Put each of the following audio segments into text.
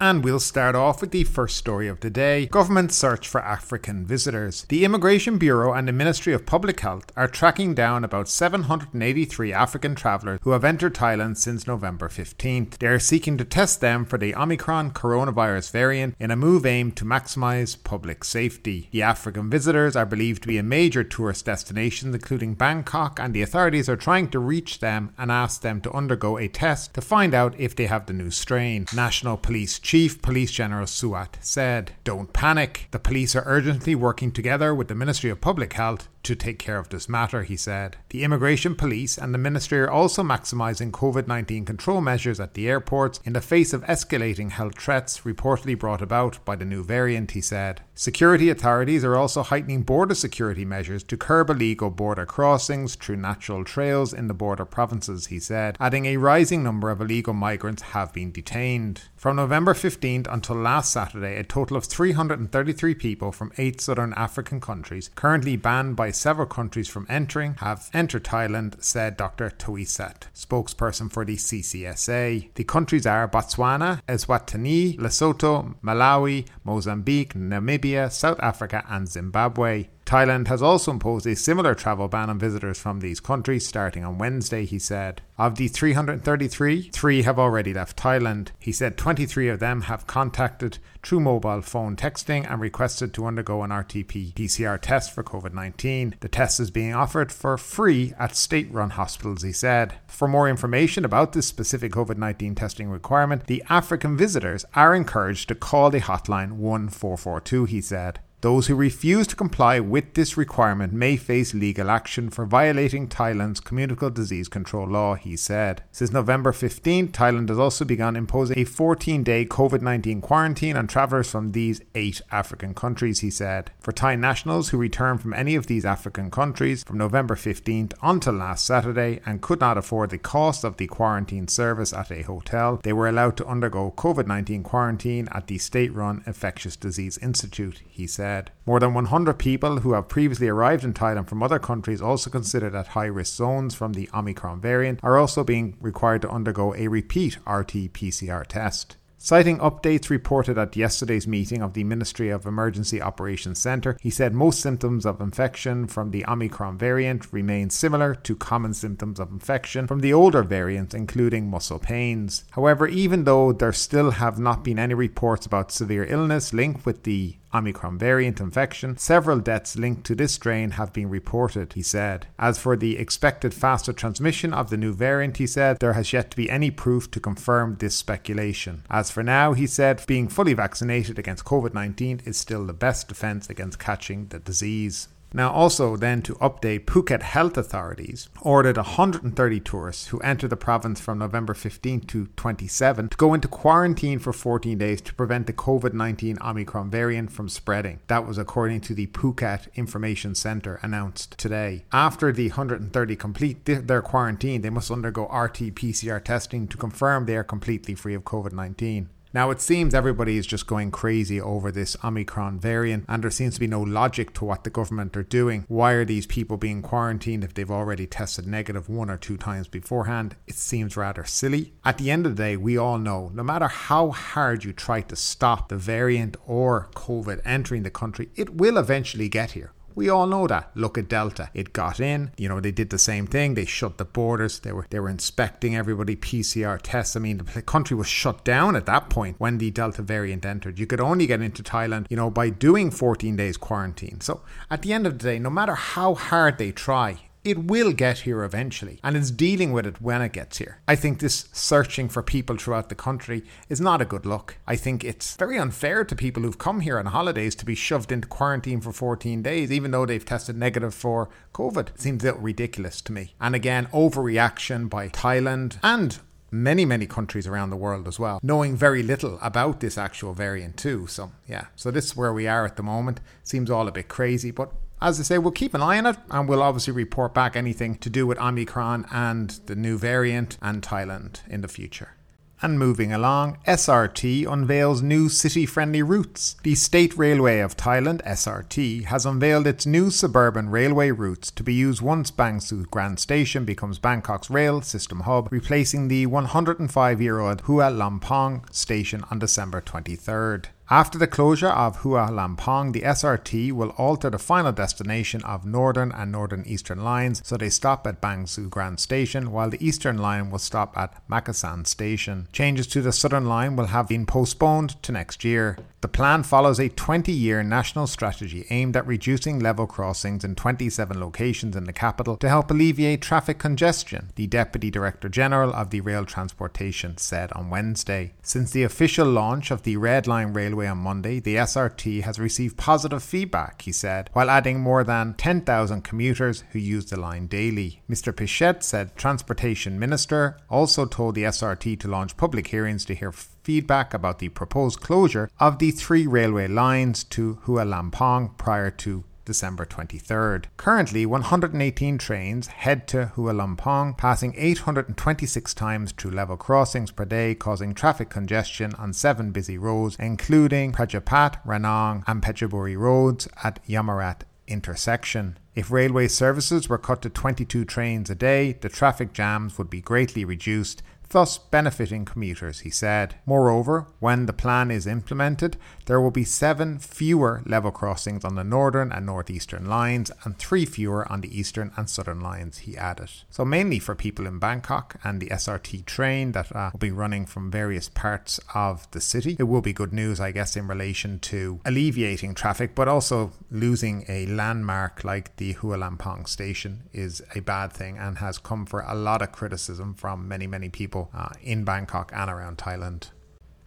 And we'll start off with the first story of the day government search for African visitors. The Immigration Bureau and the Ministry of Public Health are tracking down about 783 African travellers who have entered Thailand since November 15th. They are seeking to test them for the Omicron coronavirus variant in a move aimed to maximise public safety. The African visitors are believed to be in major tourist destinations, including Bangkok, and the authorities are trying to reach them and ask them to undergo a test to find out if they have the new strain. National Police Chief Police General Suwat said, Don't panic. The police are urgently working together with the Ministry of Public Health to take care of this matter, he said. The immigration police and the ministry are also maximising COVID 19 control measures at the airports in the face of escalating health threats reportedly brought about by the new variant, he said. Security authorities are also heightening border security measures to curb illegal border crossings through natural trails in the border provinces, he said, adding a rising number of illegal migrants have been detained. From November 15th until last Saturday, a total of 333 people from eight southern African countries, currently banned by several countries from entering, have entered Thailand, said Dr. Toisat, spokesperson for the CCSA. The countries are Botswana, Eswatini, Lesotho, Malawi, Mozambique, Namibia, South Africa, and Zimbabwe. Thailand has also imposed a similar travel ban on visitors from these countries starting on Wednesday, he said. Of the 333, three have already left Thailand. He said 23 of them have contacted through mobile phone texting and requested to undergo an RT PCR test for COVID 19. The test is being offered for free at state run hospitals, he said. For more information about this specific COVID 19 testing requirement, the African visitors are encouraged to call the hotline 1442, he said. Those who refuse to comply with this requirement may face legal action for violating Thailand's communicable disease control law, he said. Since November 15, Thailand has also begun imposing a 14 day COVID 19 quarantine on travellers from these eight African countries, he said. For Thai nationals who return from any of these African countries from November 15th until last Saturday and could not afford the cost of the quarantine service at a hotel, they were allowed to undergo COVID 19 quarantine at the state run Infectious Disease Institute, he said said. More than 100 people who have previously arrived in Thailand from other countries, also considered at high risk zones from the Omicron variant, are also being required to undergo a repeat RT PCR test. Citing updates reported at yesterday's meeting of the Ministry of Emergency Operations Centre, he said most symptoms of infection from the Omicron variant remain similar to common symptoms of infection from the older variants, including muscle pains. However, even though there still have not been any reports about severe illness linked with the Omicron variant infection. Several deaths linked to this strain have been reported, he said. As for the expected faster transmission of the new variant, he said, there has yet to be any proof to confirm this speculation. As for now, he said, being fully vaccinated against COVID 19 is still the best defense against catching the disease. Now, also then to update, Phuket health authorities ordered 130 tourists who entered the province from November 15 to 27 to go into quarantine for 14 days to prevent the COVID 19 Omicron variant from spreading. That was according to the Phuket Information Centre announced today. After the 130 complete their quarantine, they must undergo RT PCR testing to confirm they are completely free of COVID 19. Now, it seems everybody is just going crazy over this Omicron variant, and there seems to be no logic to what the government are doing. Why are these people being quarantined if they've already tested negative one or two times beforehand? It seems rather silly. At the end of the day, we all know no matter how hard you try to stop the variant or COVID entering the country, it will eventually get here. We all know that. Look at Delta. It got in. You know, they did the same thing. They shut the borders. They were they were inspecting everybody PCR tests. I mean, the country was shut down at that point when the Delta variant entered. You could only get into Thailand, you know, by doing 14 days quarantine. So, at the end of the day, no matter how hard they try, it will get here eventually, and it's dealing with it when it gets here. I think this searching for people throughout the country is not a good look. I think it's very unfair to people who've come here on holidays to be shoved into quarantine for 14 days, even though they've tested negative for COVID. It seems a little ridiculous to me. And again, overreaction by Thailand and many, many countries around the world as well, knowing very little about this actual variant too. So, yeah, so this is where we are at the moment. Seems all a bit crazy, but as I say, we'll keep an eye on it and we'll obviously report back anything to do with Omicron and the new variant and Thailand in the future. And moving along, SRT unveils new city friendly routes. The State Railway of Thailand, SRT, has unveiled its new suburban railway routes to be used once Bang Sue Grand Station becomes Bangkok's rail system hub, replacing the 105 year old Hua Lamphong station on December 23rd. After the closure of Hua Lamphong, the SRT will alter the final destination of Northern and Northern Eastern lines so they stop at Bang Sue Grand Station while the Eastern line will stop at Makkasan Station. Changes to the Southern line will have been postponed to next year. The plan follows a 20 year national strategy aimed at reducing level crossings in 27 locations in the capital to help alleviate traffic congestion, the Deputy Director General of the Rail Transportation said on Wednesday. Since the official launch of the Red Line Railway on Monday, the SRT has received positive feedback, he said, while adding more than 10,000 commuters who use the line daily. Mr. Pichet said Transportation Minister also told the SRT to launch public hearings to hear feedback about the proposed closure of the three railway lines to Hua Lamphong prior to December 23rd. Currently, 118 trains head to Hua Lamphong, passing 826 times through level crossings per day, causing traffic congestion on seven busy roads, including Prachapat, Ranong, and Phetchaburi roads at Yommarat intersection. If railway services were cut to 22 trains a day, the traffic jams would be greatly reduced, thus benefiting commuters, he said. Moreover, when the plan is implemented, there will be seven fewer level crossings on the northern and northeastern lines and three fewer on the eastern and southern lines, he added. So, mainly for people in Bangkok and the SRT train that uh, will be running from various parts of the city. It will be good news, I guess, in relation to alleviating traffic, but also losing a landmark like the Hua Lamphong station is a bad thing and has come for a lot of criticism from many, many people uh, in Bangkok and around Thailand.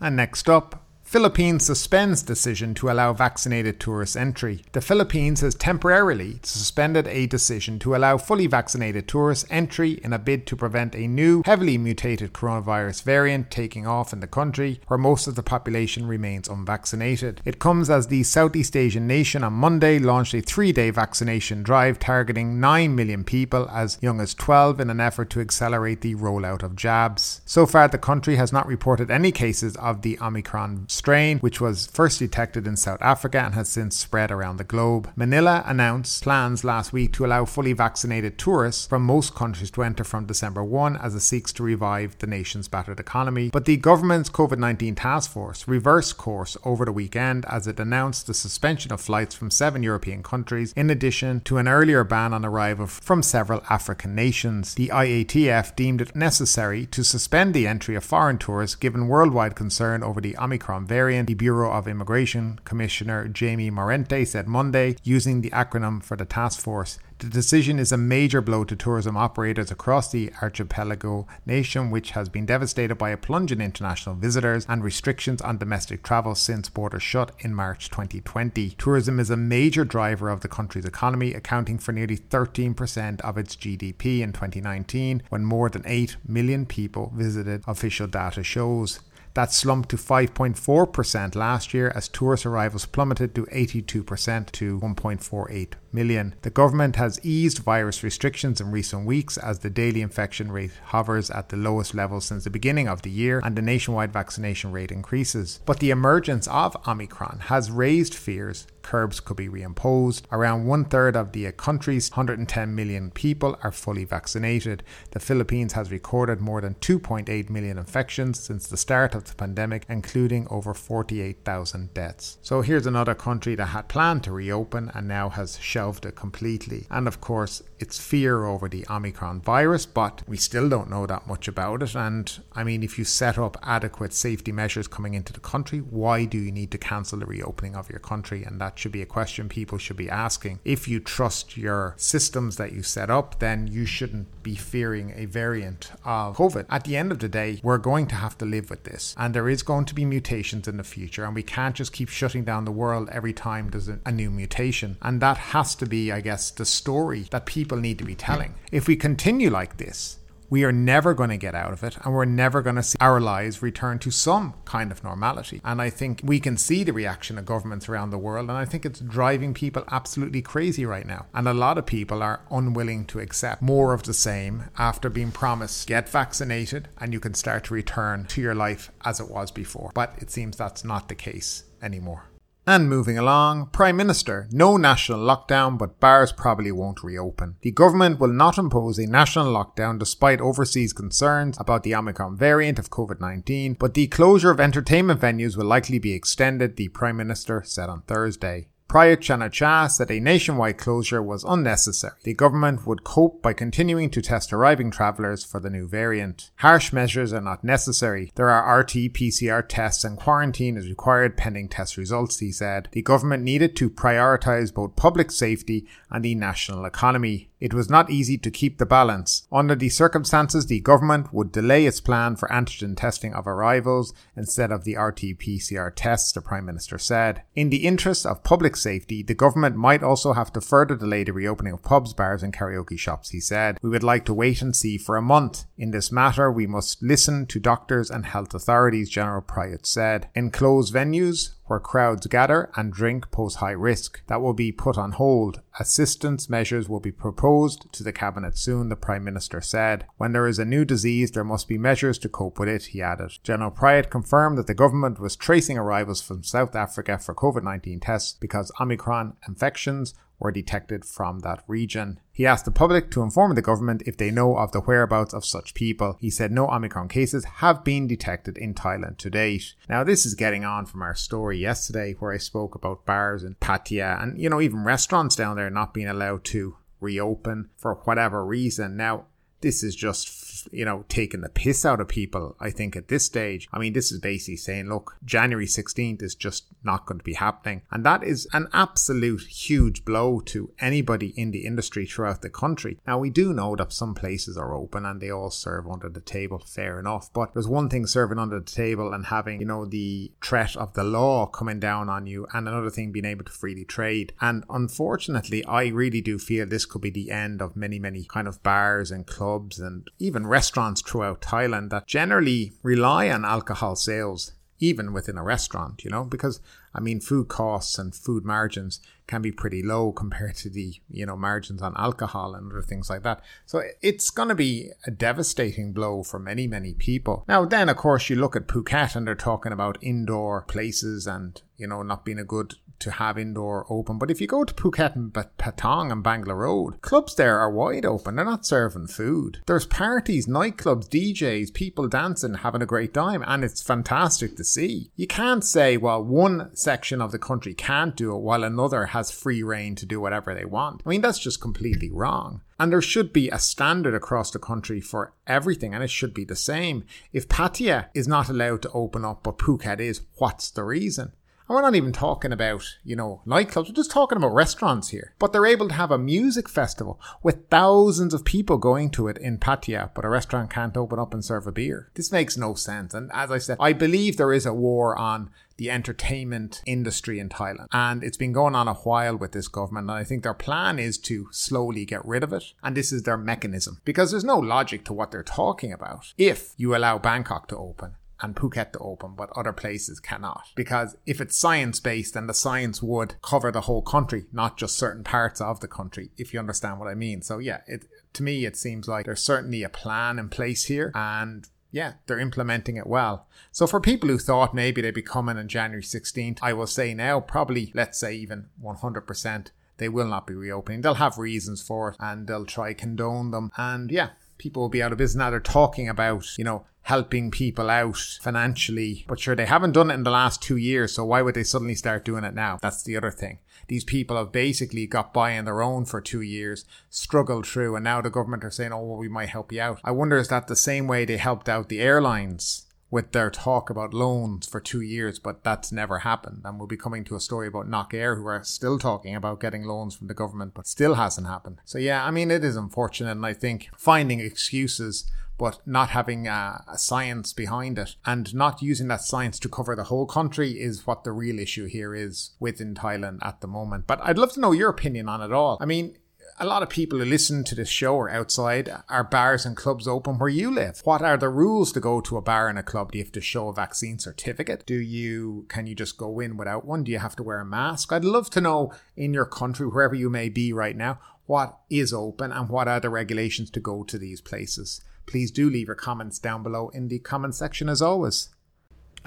And next up, Philippines suspends decision to allow vaccinated tourists entry. The Philippines has temporarily suspended a decision to allow fully vaccinated tourists entry in a bid to prevent a new, heavily mutated coronavirus variant taking off in the country, where most of the population remains unvaccinated. It comes as the Southeast Asian nation on Monday launched a three day vaccination drive targeting 9 million people as young as 12 in an effort to accelerate the rollout of jabs. So far, the country has not reported any cases of the Omicron strain, which was first detected in South Africa and has since spread around the globe. Manila announced plans last week to allow fully vaccinated tourists from most countries to enter from December 1 as it seeks to revive the nation's battered economy. But the government's COVID 19 task force reversed course over the weekend as it announced the suspension of flights from seven European countries, in addition to an earlier ban on arrival from several African nations. The IATF deemed it necessary to suspend the entry of foreign tourists given worldwide concern over the Omicron variant, the Bureau of Immigration Commissioner Jaime Morente said Monday, using the acronym for the task force. The decision is a major blow to tourism operators across the archipelago nation, which has been devastated by a plunge in international visitors and restrictions on domestic travel since borders shut in March 2020. Tourism is a major driver of the country's economy, accounting for nearly 13% of its GDP in 2019, when more than 8 million people visited, official data shows. That slumped to 5.4% last year as tourist arrivals plummeted to 82% to 1.48 million. The government has eased virus restrictions in recent weeks as the daily infection rate hovers at the lowest level since the beginning of the year and the nationwide vaccination rate increases. But the emergence of Omicron has raised fears curbs could be reimposed. Around one third of the country's 110 million people are fully vaccinated. The Philippines has recorded more than 2.8 million infections since the start of the pandemic, including over 48,000 deaths. So here's another country that had planned to reopen and now has shelved it completely. And of course, it's fear over the Omicron virus, but we still don't know that much about it. And I mean, if you set up adequate safety measures coming into the country, why do you need to cancel the reopening of your country? And that should be a question people should be asking. If you trust your systems that you set up, then you shouldn't be fearing a variant of COVID. At the end of the day, we're going to have to live with this, and there is going to be mutations in the future, and we can't just keep shutting down the world every time there's a, new mutation. And that has to be, I guess, the story that people need to be telling. If we continue like this, we are never going to get out of it and we're never going to see our lives return to some kind of normality. And I think we can see the reaction of governments around the world, and I think it's driving people absolutely crazy right now. And a lot of people are unwilling to accept more of the same after being promised get vaccinated and you can start to return to your life as it was before. But it seems that's not the case anymore. And moving along, Prime Minister, no national lockdown, but bars probably won't reopen. The government will not impose a national lockdown despite overseas concerns about the Omicron variant of COVID 19, but the closure of entertainment venues will likely be extended, the Prime Minister said on Thursday. Prayut Chan-o-cha said a nationwide closure was unnecessary. The government would cope by continuing to test arriving travellers for the new variant. Harsh measures are not necessary. There are RT PCR tests and quarantine is required pending test results, he said. The government needed to prioritise both public safety and the national economy. It was not easy to keep the balance. Under the circumstances, the government would delay its plan for antigen testing of arrivals instead of the RT PCR tests, the Prime Minister said. In the interest of public safety, the government might also have to further delay the reopening of pubs, bars, and karaoke shops, he said. We would like to wait and see for a month. In this matter, we must listen to doctors and health authorities, General Prayut said. In closed venues, where crowds gather and drink pose high risk. That will be put on hold. Assistance measures will be proposed to the Cabinet soon, the Prime Minister said. When there is a new disease, there must be measures to cope with it, he added. General Prayut confirmed that the government was tracing arrivals from South Africa for COVID 19 tests because Omicron infections were detected from that region. He asked the public to inform the government if they know of the whereabouts of such people. He said no Omicron cases have been detected in Thailand to date. Now, this is getting on from our story yesterday where I spoke about bars in Pattaya and, you know, even restaurants down there not being allowed to reopen for whatever reason. Now, this is just, you know, taking the piss out of people, I think, at this stage. I mean, this is basically saying, look, January 16th is just not going to be happening. And that is an absolute huge blow to anybody in the industry throughout the country. Now, we do know that some places are open and they all serve under the table, fair enough. But there's one thing serving under the table and having, you know, the threat of the law coming down on you, and another thing being able to freely trade. And unfortunately, I really do feel this could be the end of many, many kind of bars and clubs clubs and even restaurants throughout Thailand that generally rely on alcohol sales even within a restaurant, you know, because I mean, food costs and food margins can be pretty low compared to the, you know, margins on alcohol and other things like that. So it's going to be a devastating blow for many, many people. Now, then, of course, you look at Phuket and they're talking about indoor places and, you know, not being a good to have indoor open. But if you go to Phuket and Patong and Bangla Road, clubs there are wide open. They're not serving food. There's parties, nightclubs, DJs, people dancing, having a great time, and it's fantastic to see. You can't say, well, one section of the country can't do it while another has free reign to do whatever they want. I mean, that's just completely wrong. And there should be a standard across the country for everything, and it should be the same. If Pattaya is not allowed to open up, but Phuket is, what's the reason? And we're not even talking about, you know, nightclubs. We're just talking about restaurants here. But they're able to have a music festival with thousands of people going to it in Pattaya, but a restaurant can't open up and serve a beer. This makes no sense. And as I said, I believe there is a war on the entertainment industry in Thailand. And it's been going on a while with this government. And I think their plan is to slowly get rid of it. And this is their mechanism because there's no logic to what they're talking about. If you allow Bangkok to open, and Phuket to open, but other places cannot. Because if it's science based, then the science would cover the whole country, not just certain parts of the country, if you understand what I mean. So yeah, it to me it seems like there's certainly a plan in place here and yeah, they're implementing it well. So for people who thought maybe they'd be coming on January 16th, I will say now, probably let's say even 100%, they will not be reopening. They'll have reasons for it and they'll try condone them. And yeah, people will be out of business. Now they're talking about, you know, helping people out financially. But sure, they haven't done it in the last two years, so why would they suddenly start doing it now? That's the other thing. These people have basically got by on their own for two years, struggled through, and now the government are saying, oh, well, we might help you out. I wonder is that the same way they helped out the airlines? With their talk about loans for two years, but that's never happened. And we'll be coming to a story about Nok Air, who are still talking about getting loans from the government, but still hasn't happened. So, yeah, I mean, it is unfortunate. And I think finding excuses but not having a, a, science behind it and not using that science to cover the whole country is what the real issue here is within Thailand at the moment. But I'd love to know your opinion on it all. I mean, a lot of people who listen to this show are outside. Are bars and clubs open where you live? What are the rules to go to a bar and a club? Do you have to show a vaccine certificate? Do you can you just go in without one? Do you have to wear a mask? I'd love to know in your country, wherever you may be right now, what is open and what are the regulations to go to these places. Please do leave your comments down below in the comment section as always.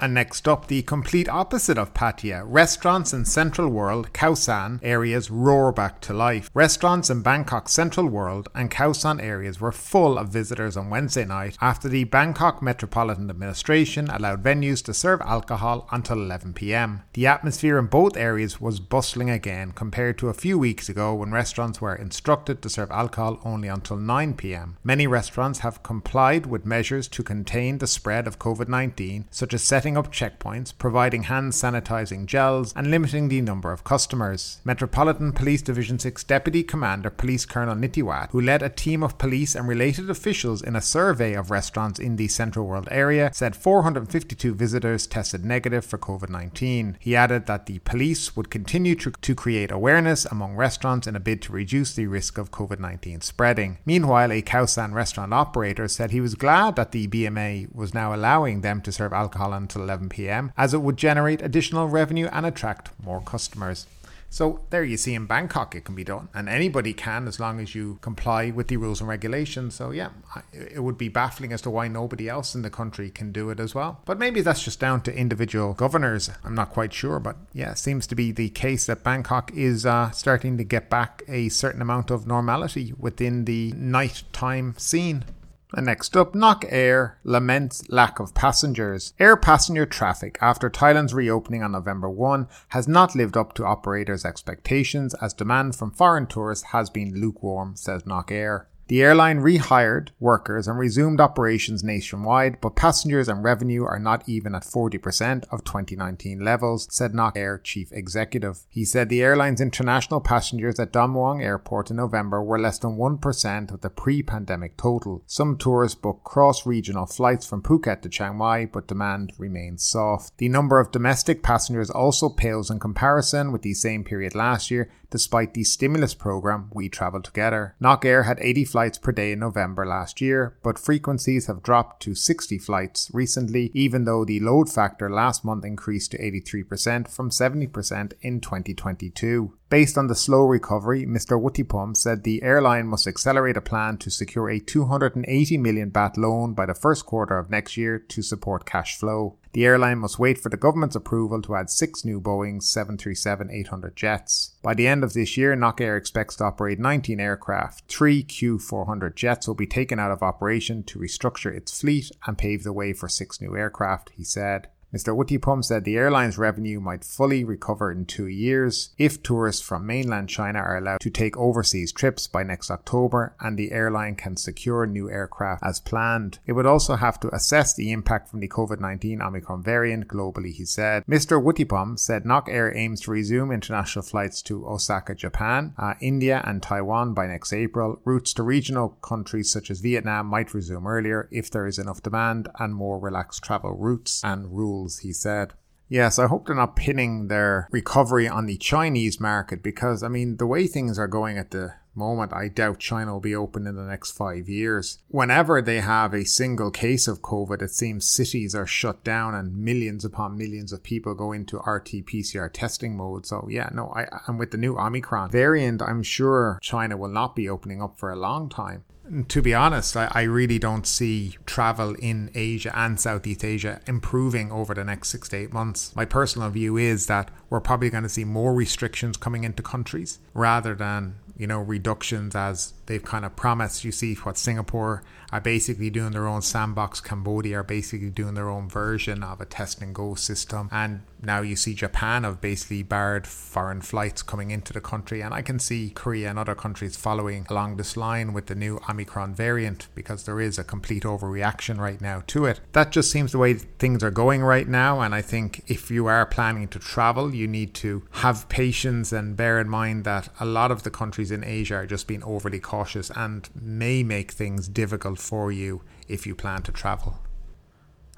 And next up, the complete opposite of Pattaya. Restaurants in Central World, Khao San areas roar back to life. Restaurants in Bangkok's Central World and Khao San areas were full of visitors on Wednesday night after the Bangkok Metropolitan Administration allowed venues to serve alcohol until 11 pm. The atmosphere in both areas was bustling again compared to a few weeks ago when restaurants were instructed to serve alcohol only until 9 pm. Many restaurants have complied with measures to contain the spread of COVID 19, such as setting setting up checkpoints, providing hand sanitizing gels, and limiting the number of customers. Metropolitan Police Division 6 Deputy Commander Police Colonel Nitiwat, who led a team of police and related officials in a survey of restaurants in the Central World area, said 452 visitors tested negative for COVID 19. He added that the police would continue to, to create awareness among restaurants in a bid to reduce the risk of COVID 19 spreading. Meanwhile, a Khao San restaurant operator said he was glad that the BMA was now allowing them to serve alcohol until 11 pm, as it would generate additional revenue and attract more customers. So there you see in Bangkok it can be done, and anybody can as long as you comply with the rules and regulations. So yeah, it would be baffling as to why nobody else in the country can do it as well. But maybe that's just down to individual governors. I'm not quite sure, but yeah, seems to be the case that Bangkok is uh, starting to get back a certain amount of normality within the nighttime scene. And next up, Nok Air laments lack of passengers. Air passenger traffic after Thailand's reopening on November 1 has not lived up to operators' expectations as demand from foreign tourists has been lukewarm, says Nok Air. The airline rehired workers and resumed operations nationwide, but passengers and revenue are not even at 40% of 2019 levels, said Nok Air chief executive. He said the airline's international passengers at Don Mueang Airport in November were less than 1% of the pre-pandemic total. Some tourists book cross-regional flights from Phuket to Chiang Mai, but demand remains soft. The number of domestic passengers also pales in comparison with the same period last year, despite the stimulus program We Travel Together. Nok Air had 80 flights per day in November last year, but frequencies have dropped to 60 flights recently, even though the load factor last month increased to 83% from 70% in 2022. Based on the slow recovery, Mr. Wuttipum said the airline must accelerate a plan to secure a 280 million baht loan by the first quarter of next year to support cash flow. The airline must wait for the government's approval to add six new Boeing 737-800 jets. By the end of this year, Nok Air expects to operate 19 aircraft. Three Q400 jets will be taken out of operation to restructure its fleet and pave the way for six new aircraft, he said. Mr. Wuttipum said the airline's revenue might fully recover in two years if tourists from mainland China are allowed to take overseas trips by next October and the airline can secure new aircraft as planned. It would also have to assess the impact from the COVID 19 Omicron variant globally, he said. Mr. Wuttipum said Nok Air aims to resume international flights to Osaka, Japan, uh, India, and Taiwan by next April. Routes to regional countries such as Vietnam might resume earlier if there is enough demand and more relaxed travel routes and rules he said. Yes, I hope they're not pinning their recovery on the Chinese market because, I mean, the way things are going at the moment, I doubt China will be open in the next five years. Whenever they have a single case of COVID, it seems cities are shut down and millions upon millions of people go into RT PCR testing mode. So, yeah, no, I, and with the new Omicron variant, I'm sure China will not be opening up for a long time to be honest, I, I, really don't see travel in Asia and Southeast Asia improving over the next six to eight months. My personal view is that we're probably going to see more restrictions coming into countries rather than, you know, reductions as they've kind of promised. You see what Singapore are basically doing their own sandbox, Cambodia are basically doing their own version of a test and go system. And now you see Japan have basically barred foreign flights coming into the country. And I can see Korea and other countries following along this line with the new Omicron variant because there is a complete overreaction right now to it. That just seems the way things are going right now. And I think if you are planning to travel, you need to have patience and bear in mind that a lot of the countries in Asia are just being overly cautious cautious and may make things difficult for you if you plan to travel.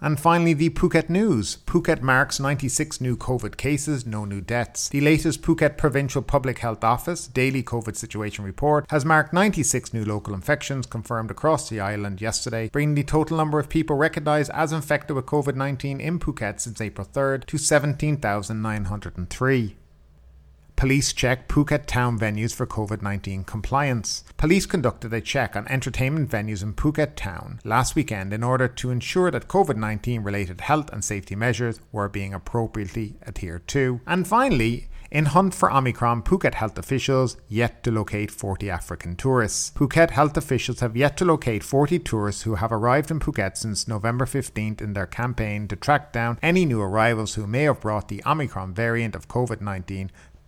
And finally, the Phuket news. Phuket marks 96 new COVID cases, no new deaths. The latest Phuket Provincial Public Health Office daily COVID situation report has marked 96 new local infections confirmed across the island yesterday, bringing the total number of people recognised as infected with COVID 19 in Phuket since April 3rd to 17,903. Police check Phuket town venues for COVID 19 compliance. Police conducted a check on entertainment venues in Phuket town last weekend in order to ensure that COVID 19 related health and safety measures were being appropriately adhered to. And finally, in hunt for Omicron, Phuket health officials yet to locate 40 African tourists. Phuket health officials have yet to locate 40 tourists who have arrived in Phuket since November 15th in their campaign to track down any new arrivals who may have brought the Omicron variant of COVID 19